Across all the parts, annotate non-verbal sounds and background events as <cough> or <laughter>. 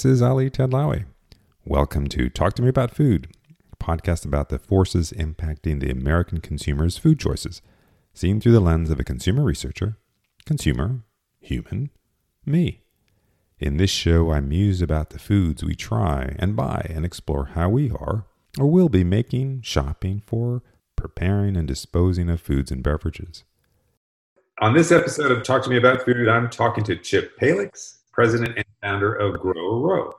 This is Ali Tadlawi. Welcome to Talk to Me About Food, a podcast about the forces impacting the American consumer's food choices, seen through the lens of a consumer researcher, consumer, human, me. In this show, I muse about the foods we try and buy and explore how we are or will be making, shopping for, preparing, and disposing of foods and beverages. On this episode of Talk to Me About Food, I'm talking to Chip Paillex, president and founder of Grow a Row.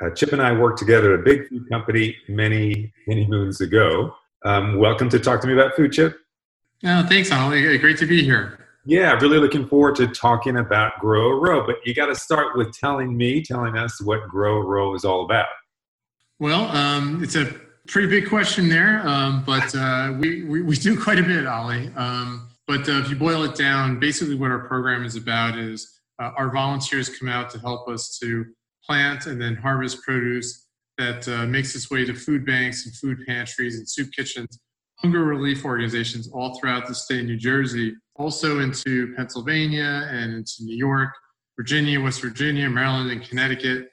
Uh, Chip and I worked together at a big food company many, many moons ago. Um, welcome to Talk to Me About Food, Chip. Oh, thanks, Ollie. Great to be here. Yeah, really looking forward to talking about Grow a Row. But you got to start with telling me, telling us what Grow a Row is all about. Well, um, it's a pretty big question there, um, but uh, we, we, we, do quite a bit, Ollie. Um, but uh, if you boil it down, basically what our program is about is uh, our volunteers come out to help us to plant and then harvest produce that uh, makes its way to food banks and food pantries and soup kitchens, hunger relief organizations all throughout the state of New Jersey, also into Pennsylvania and into New York, Virginia, West Virginia, Maryland, and Connecticut.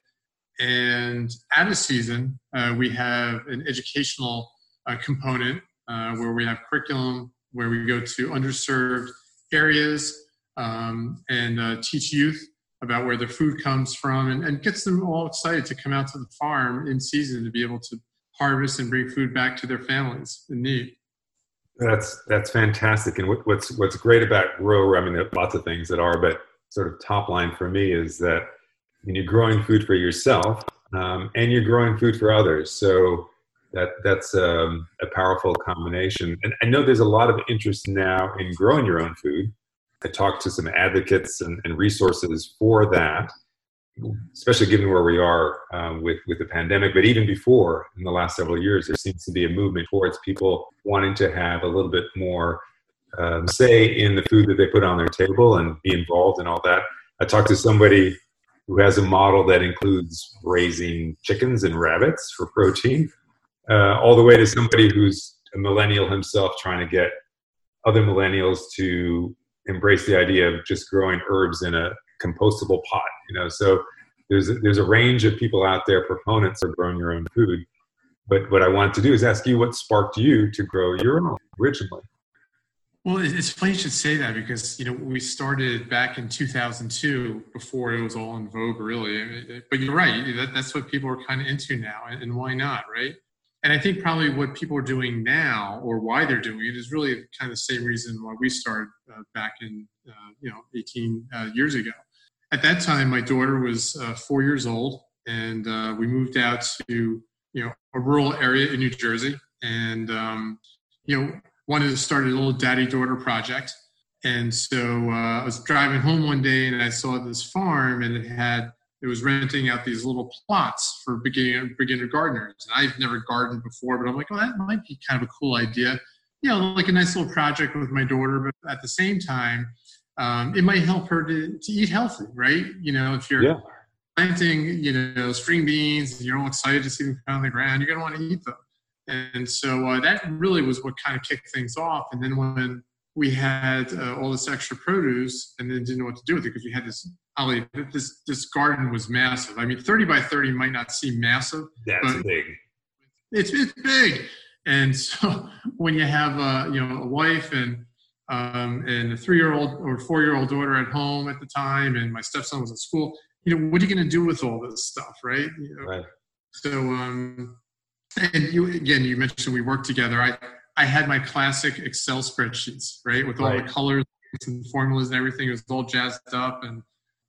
And at a season, uh, we have an educational uh, component uh, where we have curriculum where we go to underserved areas um, and uh, teach youth about where their food comes from and, and gets them all excited to come out to the farm in season to be able to harvest and bring food back to their families in need. That's that's fantastic. And what, what's what's great about grow, I mean, there are lots of things that are, but sort of top line for me is that when you're growing food for yourself um, and you're growing food for others. So that that's um, a powerful combination. And I know there's a lot of interest now in growing your own food. I talked to some advocates and, and resources for that, especially given where we are um, with with the pandemic. But even before, in the last several years, there seems to be a movement towards people wanting to have a little bit more um, say in the food that they put on their table and be involved in all that. I talked to somebody who has a model that includes raising chickens and rabbits for protein, uh, all the way to somebody who's a millennial himself trying to get other millennials to embrace the idea of just growing herbs in a compostable pot. You know, so there's a, there's a range of people out there, proponents of growing your own food. But what I wanted to do is ask you what sparked you to grow your own originally. Well, it's funny you should say that because you know we started back in 2002 before it was all in vogue, really. But you're right; that, that's what people are kind of into now, and why not, right? And I think probably what people are doing now, or why they're doing it, is really kind of the same reason why we started uh, back in uh, you know 18 uh, years ago. At that time, my daughter was uh, four years old, and uh, we moved out to you know a rural area in New Jersey, and um, you know wanted to start a little daddy daughter project. And so uh, I was driving home one day, and I saw this farm, and it had it was renting out these little plots for beginner beginner gardeners. And I've never gardened before, but I'm like, oh, that might be kind of a cool idea. You know, like a nice little project with my daughter, but at the same time, um, it might help her to, to eat healthy, right? You know, if you're yeah. planting, you know, string beans and you're all excited to see them come on the ground, you're going to want to eat them. And so uh, that really was what kind of kicked things off. And then when we had uh, all this extra produce and then didn't know what to do with it because we had this Ali, this this garden was massive. I mean, 30 by 30 might not seem massive. That's big. It's it's big. And <laughs> so when you have a you know a wife and um, and a three year old or four year old daughter at home at the time, and my stepson was at school, you know, what are you going to do with all this stuff, right? You know? Right. So um, and you again, you mentioned we worked together. I I had my classic Excel spreadsheets, right, with all right. the colors and formulas and everything. It was all jazzed up, and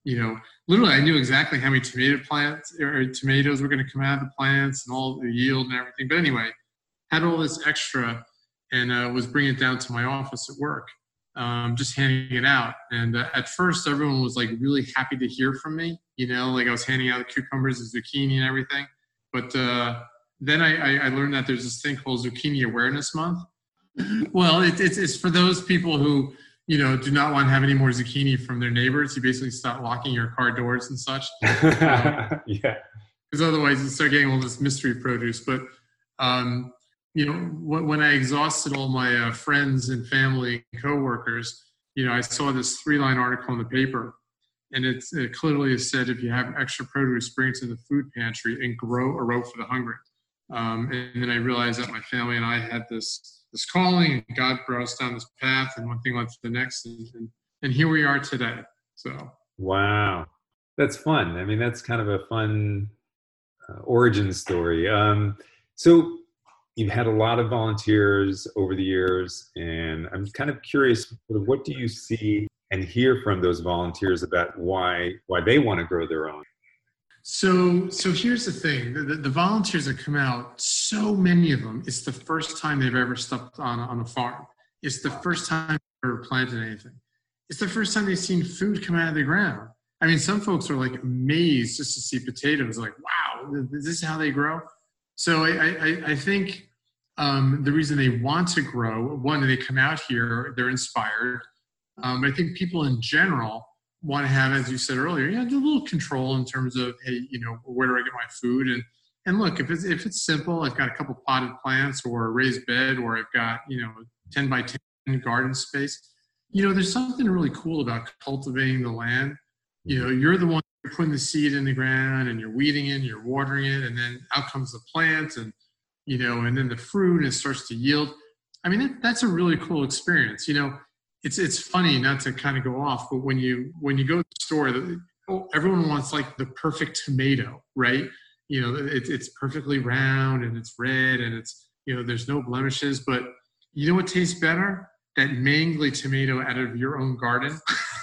you know, literally, I knew exactly how many tomato plants or tomatoes were going to come out of the plants and all the yield and everything. But anyway, had all this extra, and uh, was bringing it down to my office at work, um, just handing it out. And uh, at first, everyone was like really happy to hear from me. You know, like I was handing out the cucumbers and zucchini and everything. But uh, then I, I, learned that there's this thing called Zucchini Awareness Month. well, it, it's, it's for those people who you know do not want to have any more zucchini from their neighbors. You basically start locking your car doors and such. Um, <laughs> yeah. Because otherwise, you start getting all this mystery produce. But um, you know, when I exhausted all my uh, friends and family and coworkers, you know, I saw this three-line article in the paper, And it's, it clearly said if you have extra produce, bring it to the food pantry and grow a row for the hungry. Um, and then I realized that my family and I had this this calling, and God brought us down this path, and one thing led to the next, and, and, and here we are today. So wow, that's fun. I mean, that's kind of a fun uh, origin story. Um, so you've had a lot of volunteers over the years, and I'm kind of curious, what do you see and hear from those volunteers about why why they want to grow their own? So, so here's the thing: the, the, volunteers that come out, so many of them, it's the first time they've ever stepped on on a farm. It's the first time they've ever planted anything. It's the first time they've seen food come out of the ground. I mean, some folks are like amazed just to see potatoes. Like, wow, this is how they grow. So, I, I, I think um, the reason they want to grow, one, they come out here, they're inspired. Um, I think people in general want to have, as you said earlier, yeah, a little control in terms of, hey, you know, where do I get my food? And and look, if it's if it's simple, I've got a couple potted plants or a raised bed, or I've got you know ten by ten garden space. You know, there's something really cool about cultivating the land. You know, you're the one putting the seed in the ground, and you're weeding it, and you're watering it, and then out comes the plant, and you know, and then the fruit, and it starts to yield. I mean, that, that's a really cool experience. You know, it's it's funny not to kind of go off, but when you when you go to the store, oh, everyone wants like the perfect tomato, right? You know, it, it's perfectly round and it's red and it's you know there's no blemishes. But you know what tastes better? That mangly tomato out of your own garden.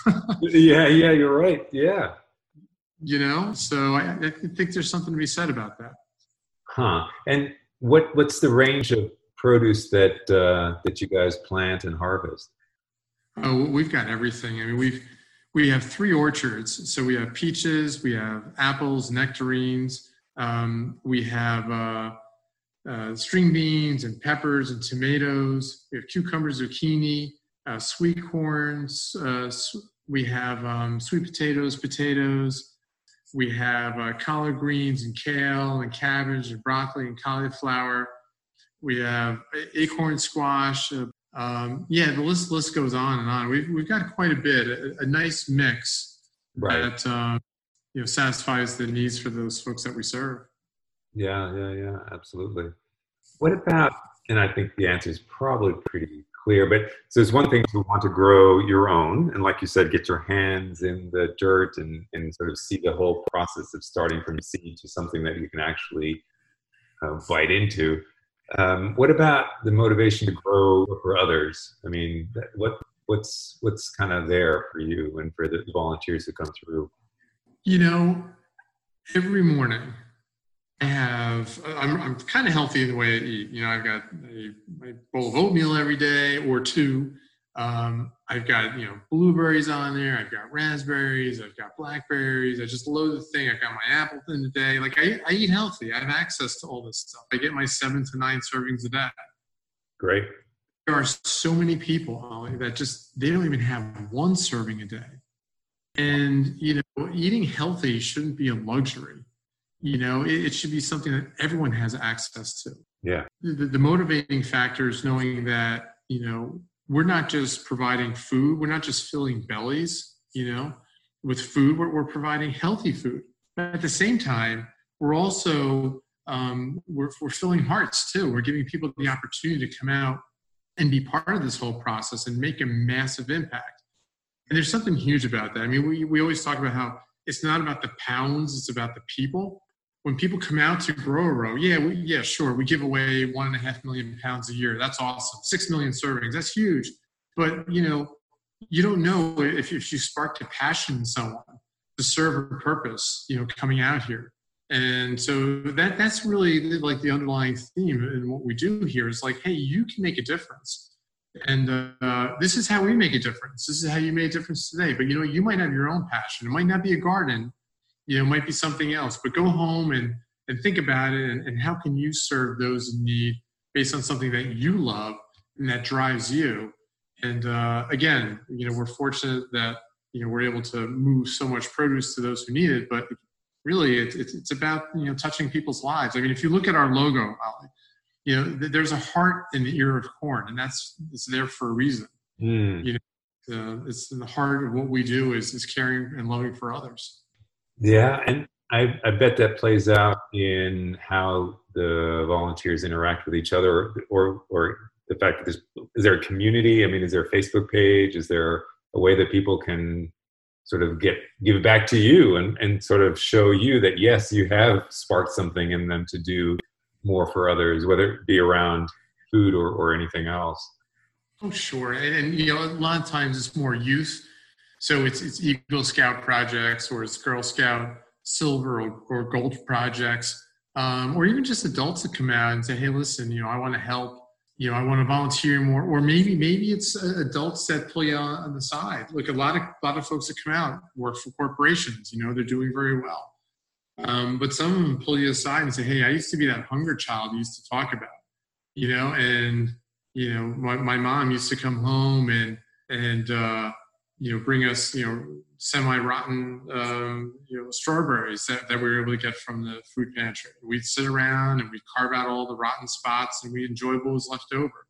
<laughs> yeah, yeah, you're right. Yeah. You know, so I, I think there's something to be said about that. Huh. And what what's the range of produce that uh, that you guys plant and harvest? Oh, we've got everything. I mean, we've we have three orchards. So we have peaches, we have apples, nectarines. Um, we have uh, uh, string beans and peppers and tomatoes. We have cucumbers, zucchini, uh, sweet corns. Uh, we have um, sweet potatoes, potatoes. We have uh, collard greens and kale and cabbage and broccoli and cauliflower. We have acorn squash, uh, um, yeah, the list list goes on and on. We've we've got quite a bit, a, a nice mix right. that uh, you know satisfies the needs for those folks that we serve. Yeah, yeah, yeah, absolutely. What about? And I think the answer is probably pretty clear. But so it's one thing to want to grow your own, and like you said, get your hands in the dirt and and sort of see the whole process of starting from seed to something that you can actually uh, bite into. Um, what about the motivation to grow for others? I mean, what what's what's kind of there for you and for the volunteers who come through? You know, every morning I have I'm I'm kind of healthy the way I eat. You know, I've got a, a bowl of oatmeal every day or two. Um, I've got you know blueberries on there. I've got raspberries. I've got blackberries. I just load the thing. I got my apple in the day. Like I, I eat healthy. I have access to all this stuff. I get my seven to nine servings a day. Great. There are so many people Ollie, that just they don't even have one serving a day. And you know, eating healthy shouldn't be a luxury. You know, it, it should be something that everyone has access to. Yeah. The, the motivating factor is knowing that you know we're not just providing food, we're not just filling bellies, you know, with food, we're, we're providing healthy food. But at the same time, we're also um, we're, we're filling hearts too. We're giving people the opportunity to come out and be part of this whole process and make a massive impact. And there's something huge about that. I mean, we, we always talk about how it's not about the pounds, it's about the people when people come out to grow a row, yeah, we, yeah, sure, we give away one and a half million pounds a year. That's awesome. Six million servings. That's huge. But you know, you don't know if, if you sparked a passion in someone to serve a purpose. You know, coming out here, and so that that's really like the underlying theme in what we do here is like, hey, you can make a difference. And uh, this is how we make a difference. This is how you made a difference today. But you know, you might have your own passion. It might not be a garden you know, might be something else. But go home and and think about it and, and how can you serve those in need based on something that you love and that drives you. And uh, again, you know, we're fortunate that you know we're able to move so much produce to those who need it. But really, it's it's about you know touching people's lives. I mean, if you look at our logo, you know, there's a heart in the ear of corn, and that's it's there for a reason. Mm. You know, uh, it's in the heart of what we do is is caring and loving for others. Yeah, and I, I bet that plays out in how the volunteers interact with each other, or or the fact that there's is there a community? I mean, is there a Facebook page? Is there a way that people can sort of get give back to you and and sort of show you that yes, you have sparked something in them to do more for others, whether it be around food or, or anything else. Oh, sure. And, and, you know, a lot of times it's more youth. So it's, it's Eagle Scout projects or it's Girl Scout silver or, or gold projects, um, or even just adults that come out and say, hey, listen, you know, I want to help. You know, I want to volunteer more, or maybe maybe it's uh, adults that pull you on, on the side. Look, a lot of a lot of folks that come out work for corporations. You know, they're doing very well, um, but some of them pull you aside and say, "Hey, I used to be that hunger child you used to talk about." You know, and you know, my, my mom used to come home and and uh, you know bring us you know semi-rotten um, you know strawberries that, that we were able to get from the food pantry. We'd sit around and we'd carve out all the rotten spots and we enjoy what was left over.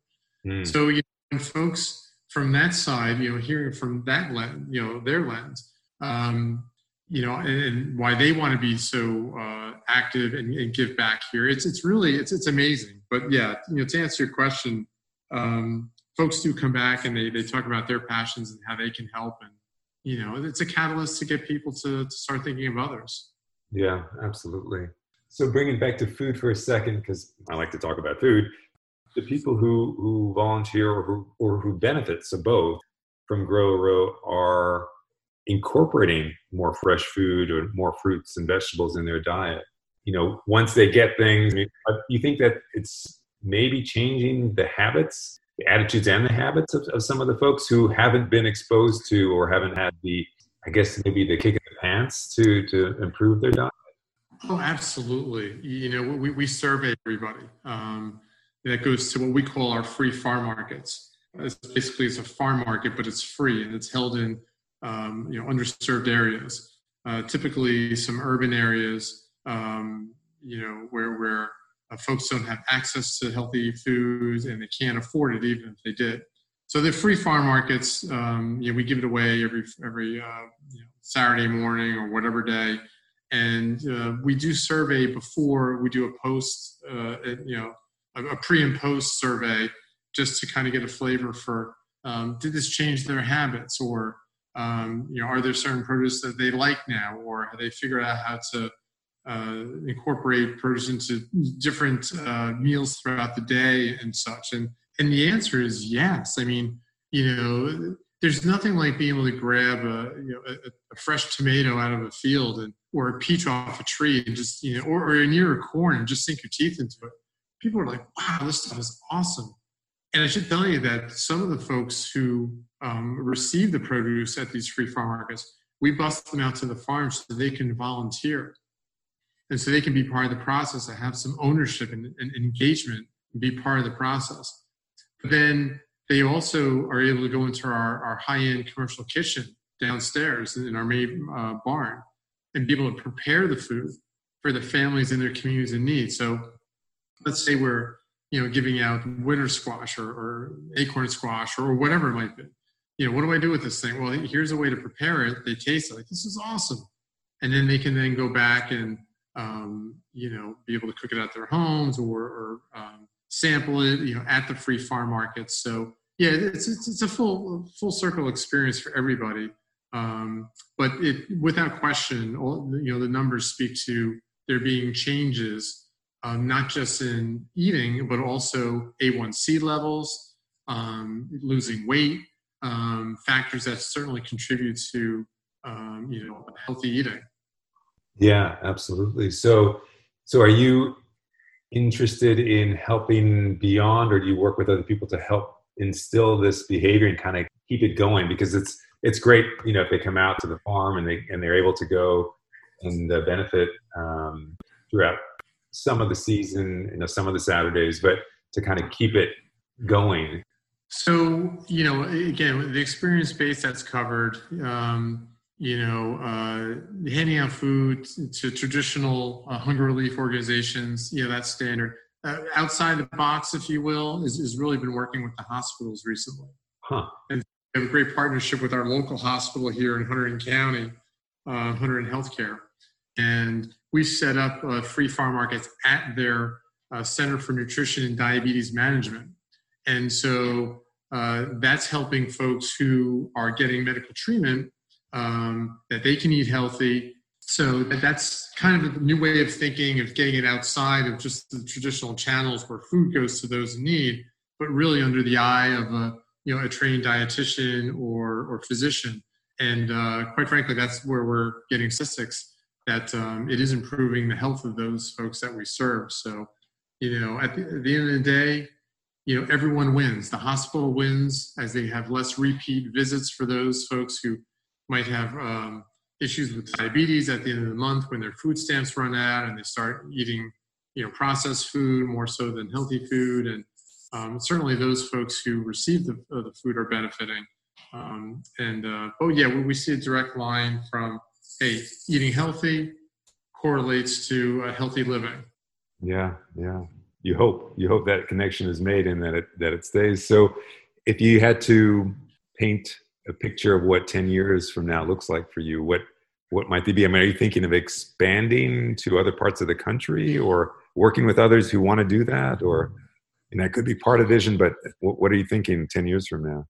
Mm. So you know, folks from that side, you know, hearing from that lens, you know, their lens, um, you know, and, and, why they want to be so uh, active and, and, give back here. It's it's really it's it's amazing. But yeah, you know, to answer your question, um, folks do come back and they, they talk about their passions and how they can help. And you know it's a catalyst to get people to, to start thinking of others. Yeah absolutely. So bringing back to food for a second because i like to talk about food the people who who volunteer or who or who benefit so both from grow row are incorporating more fresh food or more fruits and vegetables in their diet. You know once they get things I mean, you think that it's maybe changing the habits, attitudes and the habits of, of some of the folks who haven't been exposed to or haven't had the, I guess maybe the kick in the pants to to improve their diet? Oh, absolutely. You know, we, we survey everybody. Um, that goes to what we call our free farm markets. It's basically, it's a farm market, but it's free and it's held in um, you know underserved areas. Uh, typically, some urban areas, um, you know, where where uh, folks don't have access to healthy foods and they can't afford it even if they did. So the free farm markets, um, you know, we give it away every every uh, you know, Saturday morning or whatever day, and uh, we do survey before we do a post, uh, you know, a, a, pre and post survey, just to kind of get a flavor for um, did this change their habits or um, you know are there certain produce that they like now or have they figured out how to uh, incorporate produce into different uh, meals throughout the day and such? And and the answer is yes. I mean, you know, there's nothing like being able to grab a you know a, a fresh tomato out of a field and or a peach off a tree and just you know or, or near a corn and just sink your teeth into it. People are like, wow, this stuff is awesome. And I should tell you that some of the folks who um, receive the produce at these free farm markets, we bust them out to the farm so they can volunteer and so they can be part of the process and have some ownership and, and engagement and be part of the process. But then they also are able to go into our, our high-end commercial kitchen downstairs in our main uh, barn and be able to prepare the food for the families in their communities in need. So let's say we're you know giving out winter squash or, or acorn squash or whatever it might be. You know, what do I do with this thing? Well, here's a way to prepare it. They taste it like this is awesome, and then they can then go back and um, you know, be able to cook it at their homes or, or um, sample it, you know, at the free farm markets. So yeah, it's, it's, it's a full, full circle experience for everybody. Um, but it, without question, all, you know, the numbers speak to there being changes, um, not just in eating, but also A1C levels, um, losing weight, um, factors that certainly contribute to, you know, healthy eating. Yeah, absolutely. So, so are you interested in helping beyond, or do you work with other people to help instill this behavior and kind of keep it going? Because it's it's great, you know, if they come out to the farm and they and they're able to go and uh, benefit um, throughout some of the season, you know, some of the Saturdays, but to kind of keep it going. So, you know, again, the experience base that's covered. Um, you know, uh, handing out food to traditional uh, hunger relief organizations, you know, that's standard. Uh, outside the box, if you will, is, is really been working with the hospitals recently. Huh. And We have a great partnership with our local hospital here in Hunterdon County, uh, Hunterdon Healthcare. And we set up free farm markets at their uh, Center for Nutrition and Diabetes Management. And so uh, that's helping folks who are getting medical treatment um, that they can eat healthy. So that's kind of a new way of thinking of getting it outside of just the traditional channels where food goes to those in need, but really under the eye of a you know a trained dietitian or or physician. And uh, quite frankly, that's where we're getting statistics that um, it is improving the health of those folks that we serve. So, you know, at the, at the end of the day, you know, everyone wins. The hospital wins as they have less repeat visits for those folks who might have um, issues with diabetes at the end of the month when their food stamps run out and they start eating, you know, processed food more so than healthy food. And um, certainly those folks who receive the, uh, the food are benefiting. Um, and uh, oh yeah, we, see a direct line from hey, eating healthy correlates to a healthy living. Yeah, yeah. You hope you hope that connection is made and that it that it stays. So, if you had to paint a picture of what ten years from now looks like for you, what what might they be? I mean, are you thinking of expanding to other parts of the country or working with others who want to do that? Or, and that could be part of vision, but what, what are you thinking 10 years from now?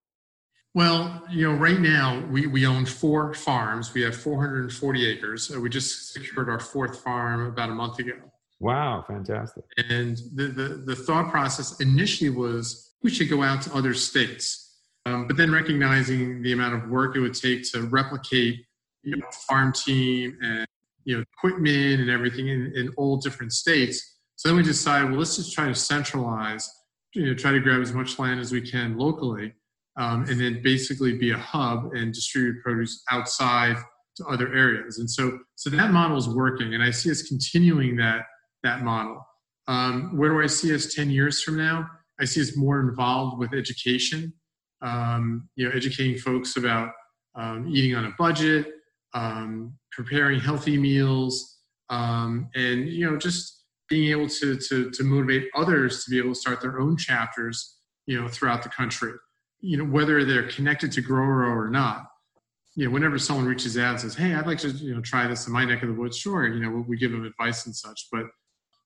Well, you know, right now we, we own four farms. We have 440 acres. We just secured our fourth farm about a month ago. Wow, fantastic. And the, the, the thought process initially was we should go out to other states. Um, but then recognizing the amount of work it would take to replicate you know, farm team and you know equipment and everything in, in all different states. So then we decided, well, let's just try to centralize, you know, try to grab as much land as we can locally um, and then basically be a hub and distribute produce outside to other areas. And so, so that model is working, and I see us continuing that that model. Um, where do I see us ten years from now? I see us more involved with education. Um, you know, educating folks about um, eating on a budget, um, preparing healthy meals, um, and you know, just being able to, to to motivate others to be able to start their own chapters. You know, throughout the country you know, whether they're connected to GrowRow or not, you know, whenever someone reaches out and says, "Hey, I'd like to, you know, try this in my neck of the woods," sure, you know, we give them advice and such. But,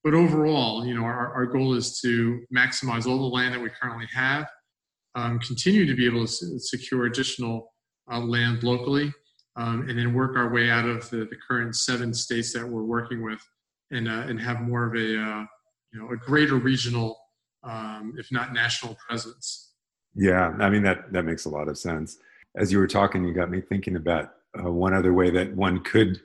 but overall, you know, our, our goal is to maximize all the land that we currently have, um, continue to be able to secure additional uh, land locally, um, and then work our way out of the, the current seven states that we're working with, and uh, and have more of a, uh, you know, a greater regional, um, if not national presence. Yeah, I mean that that makes a lot of sense. As you were talking, you got me thinking about uh, one other way that one could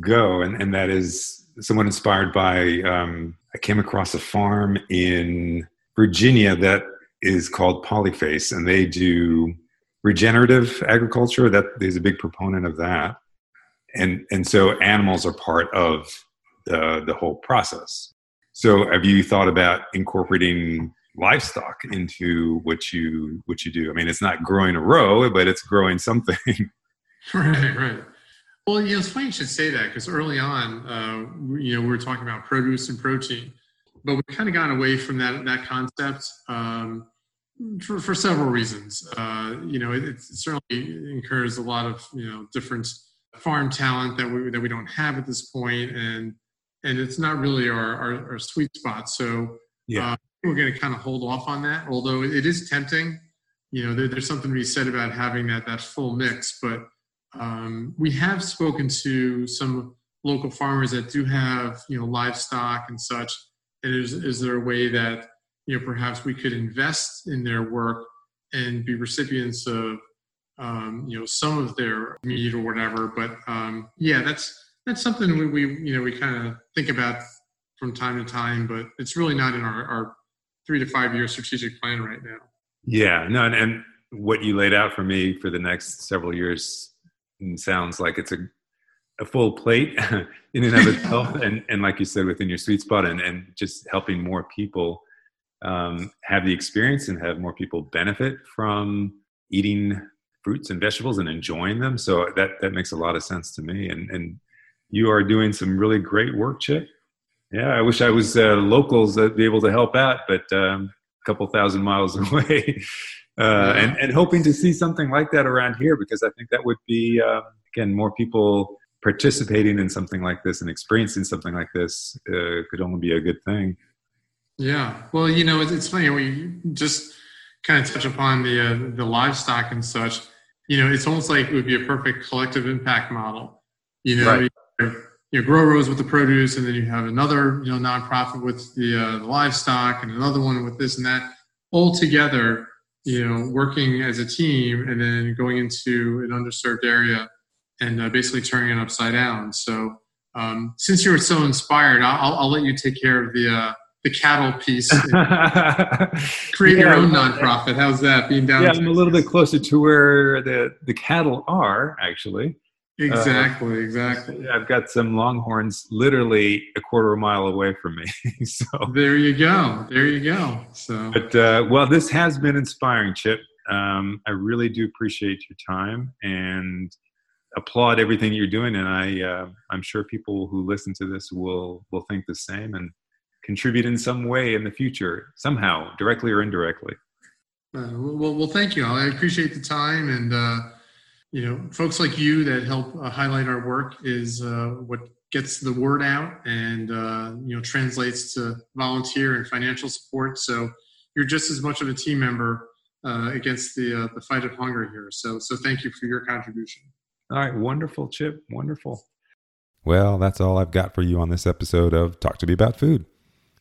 go, and and that is someone inspired by. Um, I came across a farm in Virginia that is called Polyface, and they do regenerative agriculture. That there's a big proponent of that, and and so animals are part of the the whole process. So, have you thought about incorporating livestock into what you what you do. I mean, it's not growing a row, but it's growing something. <laughs> right, right. Well, you know, it's funny you should say that because early on, uh, you know, we were talking about produce and protein, but we've kind of gone away from that that concept um, for, for several reasons. Uh, you know, it, it certainly incurs a lot of you know different farm talent that we that we don't have at this point, and and it's not really our our, our sweet spot. So yeah. Uh, we're going to kind of hold off on that, although it is tempting. You know, there, there's something to be said about having that that full mix. But um, we have spoken to some local farmers that do have you know livestock and such. And is is there a way that you know perhaps we could invest in their work and be recipients of um, you know some of their meat or whatever? But um, yeah, that's that's something we, we you know we kind of think about from time to time, but it's really not in our, our three to five year strategic plan right now. Yeah, no, and, and what you laid out for me for the next several years sounds like it's a a full plate <laughs> in and of <laughs> itself, and and like you said, within your sweet spot, and and just helping more people um, have the experience and have more people benefit from eating fruits and vegetables and enjoying them. So that that makes a lot of sense to me, and and you are doing some really great work, Chip. Yeah, I wish I was uh, locals that be able to help out, but um, a couple thousand miles <laughs> away, uh, and and hoping to see something like that around here because I think that would be uh, again more people participating in something like this and experiencing something like this uh, could only be a good thing. Yeah, well, you know, it's, it's funny we just kind of touch upon the uh, the livestock and such. You know, it's almost like it would be a perfect collective impact model. You know, right. you, you grow rows with the produce, and then you have another you know nonprofit with the, uh, the livestock, and another one with this and that, all together. You know, working as a team, and then going into an underserved area and uh, basically turning it upside down. So um, since you were so inspired, I'll, I'll, let you take care of the uh, the cattle piece. <laughs> create yeah, your own nonprofit. How's that? Being down. Yeah, I'm a little bit closer to where the the cattle are actually. Exactly, uh, exactly. I've got some longhorns literally a quarter of a mile away from me. <laughs> so there you go. There you go. So, but uh, well, this has been inspiring, Chip. Um, I really do appreciate your time and applaud everything you're doing, and I uh, I'm sure people who listen to this will will think the same and contribute in some way in the future, somehow, directly or indirectly. Uh, well, well, thank you. I appreciate the time, and uh, you know, folks like you that help uh, highlight our work is uh, what gets the word out, and uh, you know, translates to volunteer and financial support. So you're just as much of a team member uh, against the the fight of hunger here. So, so thank you for your contribution. All right, wonderful, Chip. Wonderful. Well, that's all I've got for you on this episode of Talk to Me About Food.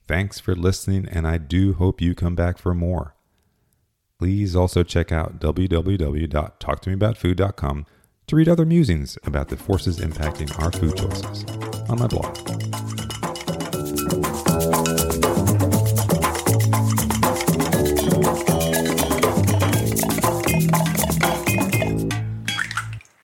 Thanks for listening, and I do hope you come back for more. Please also check out www.talktomeaboutfood.com to read other musings about the forces impacting our food choices on my blog.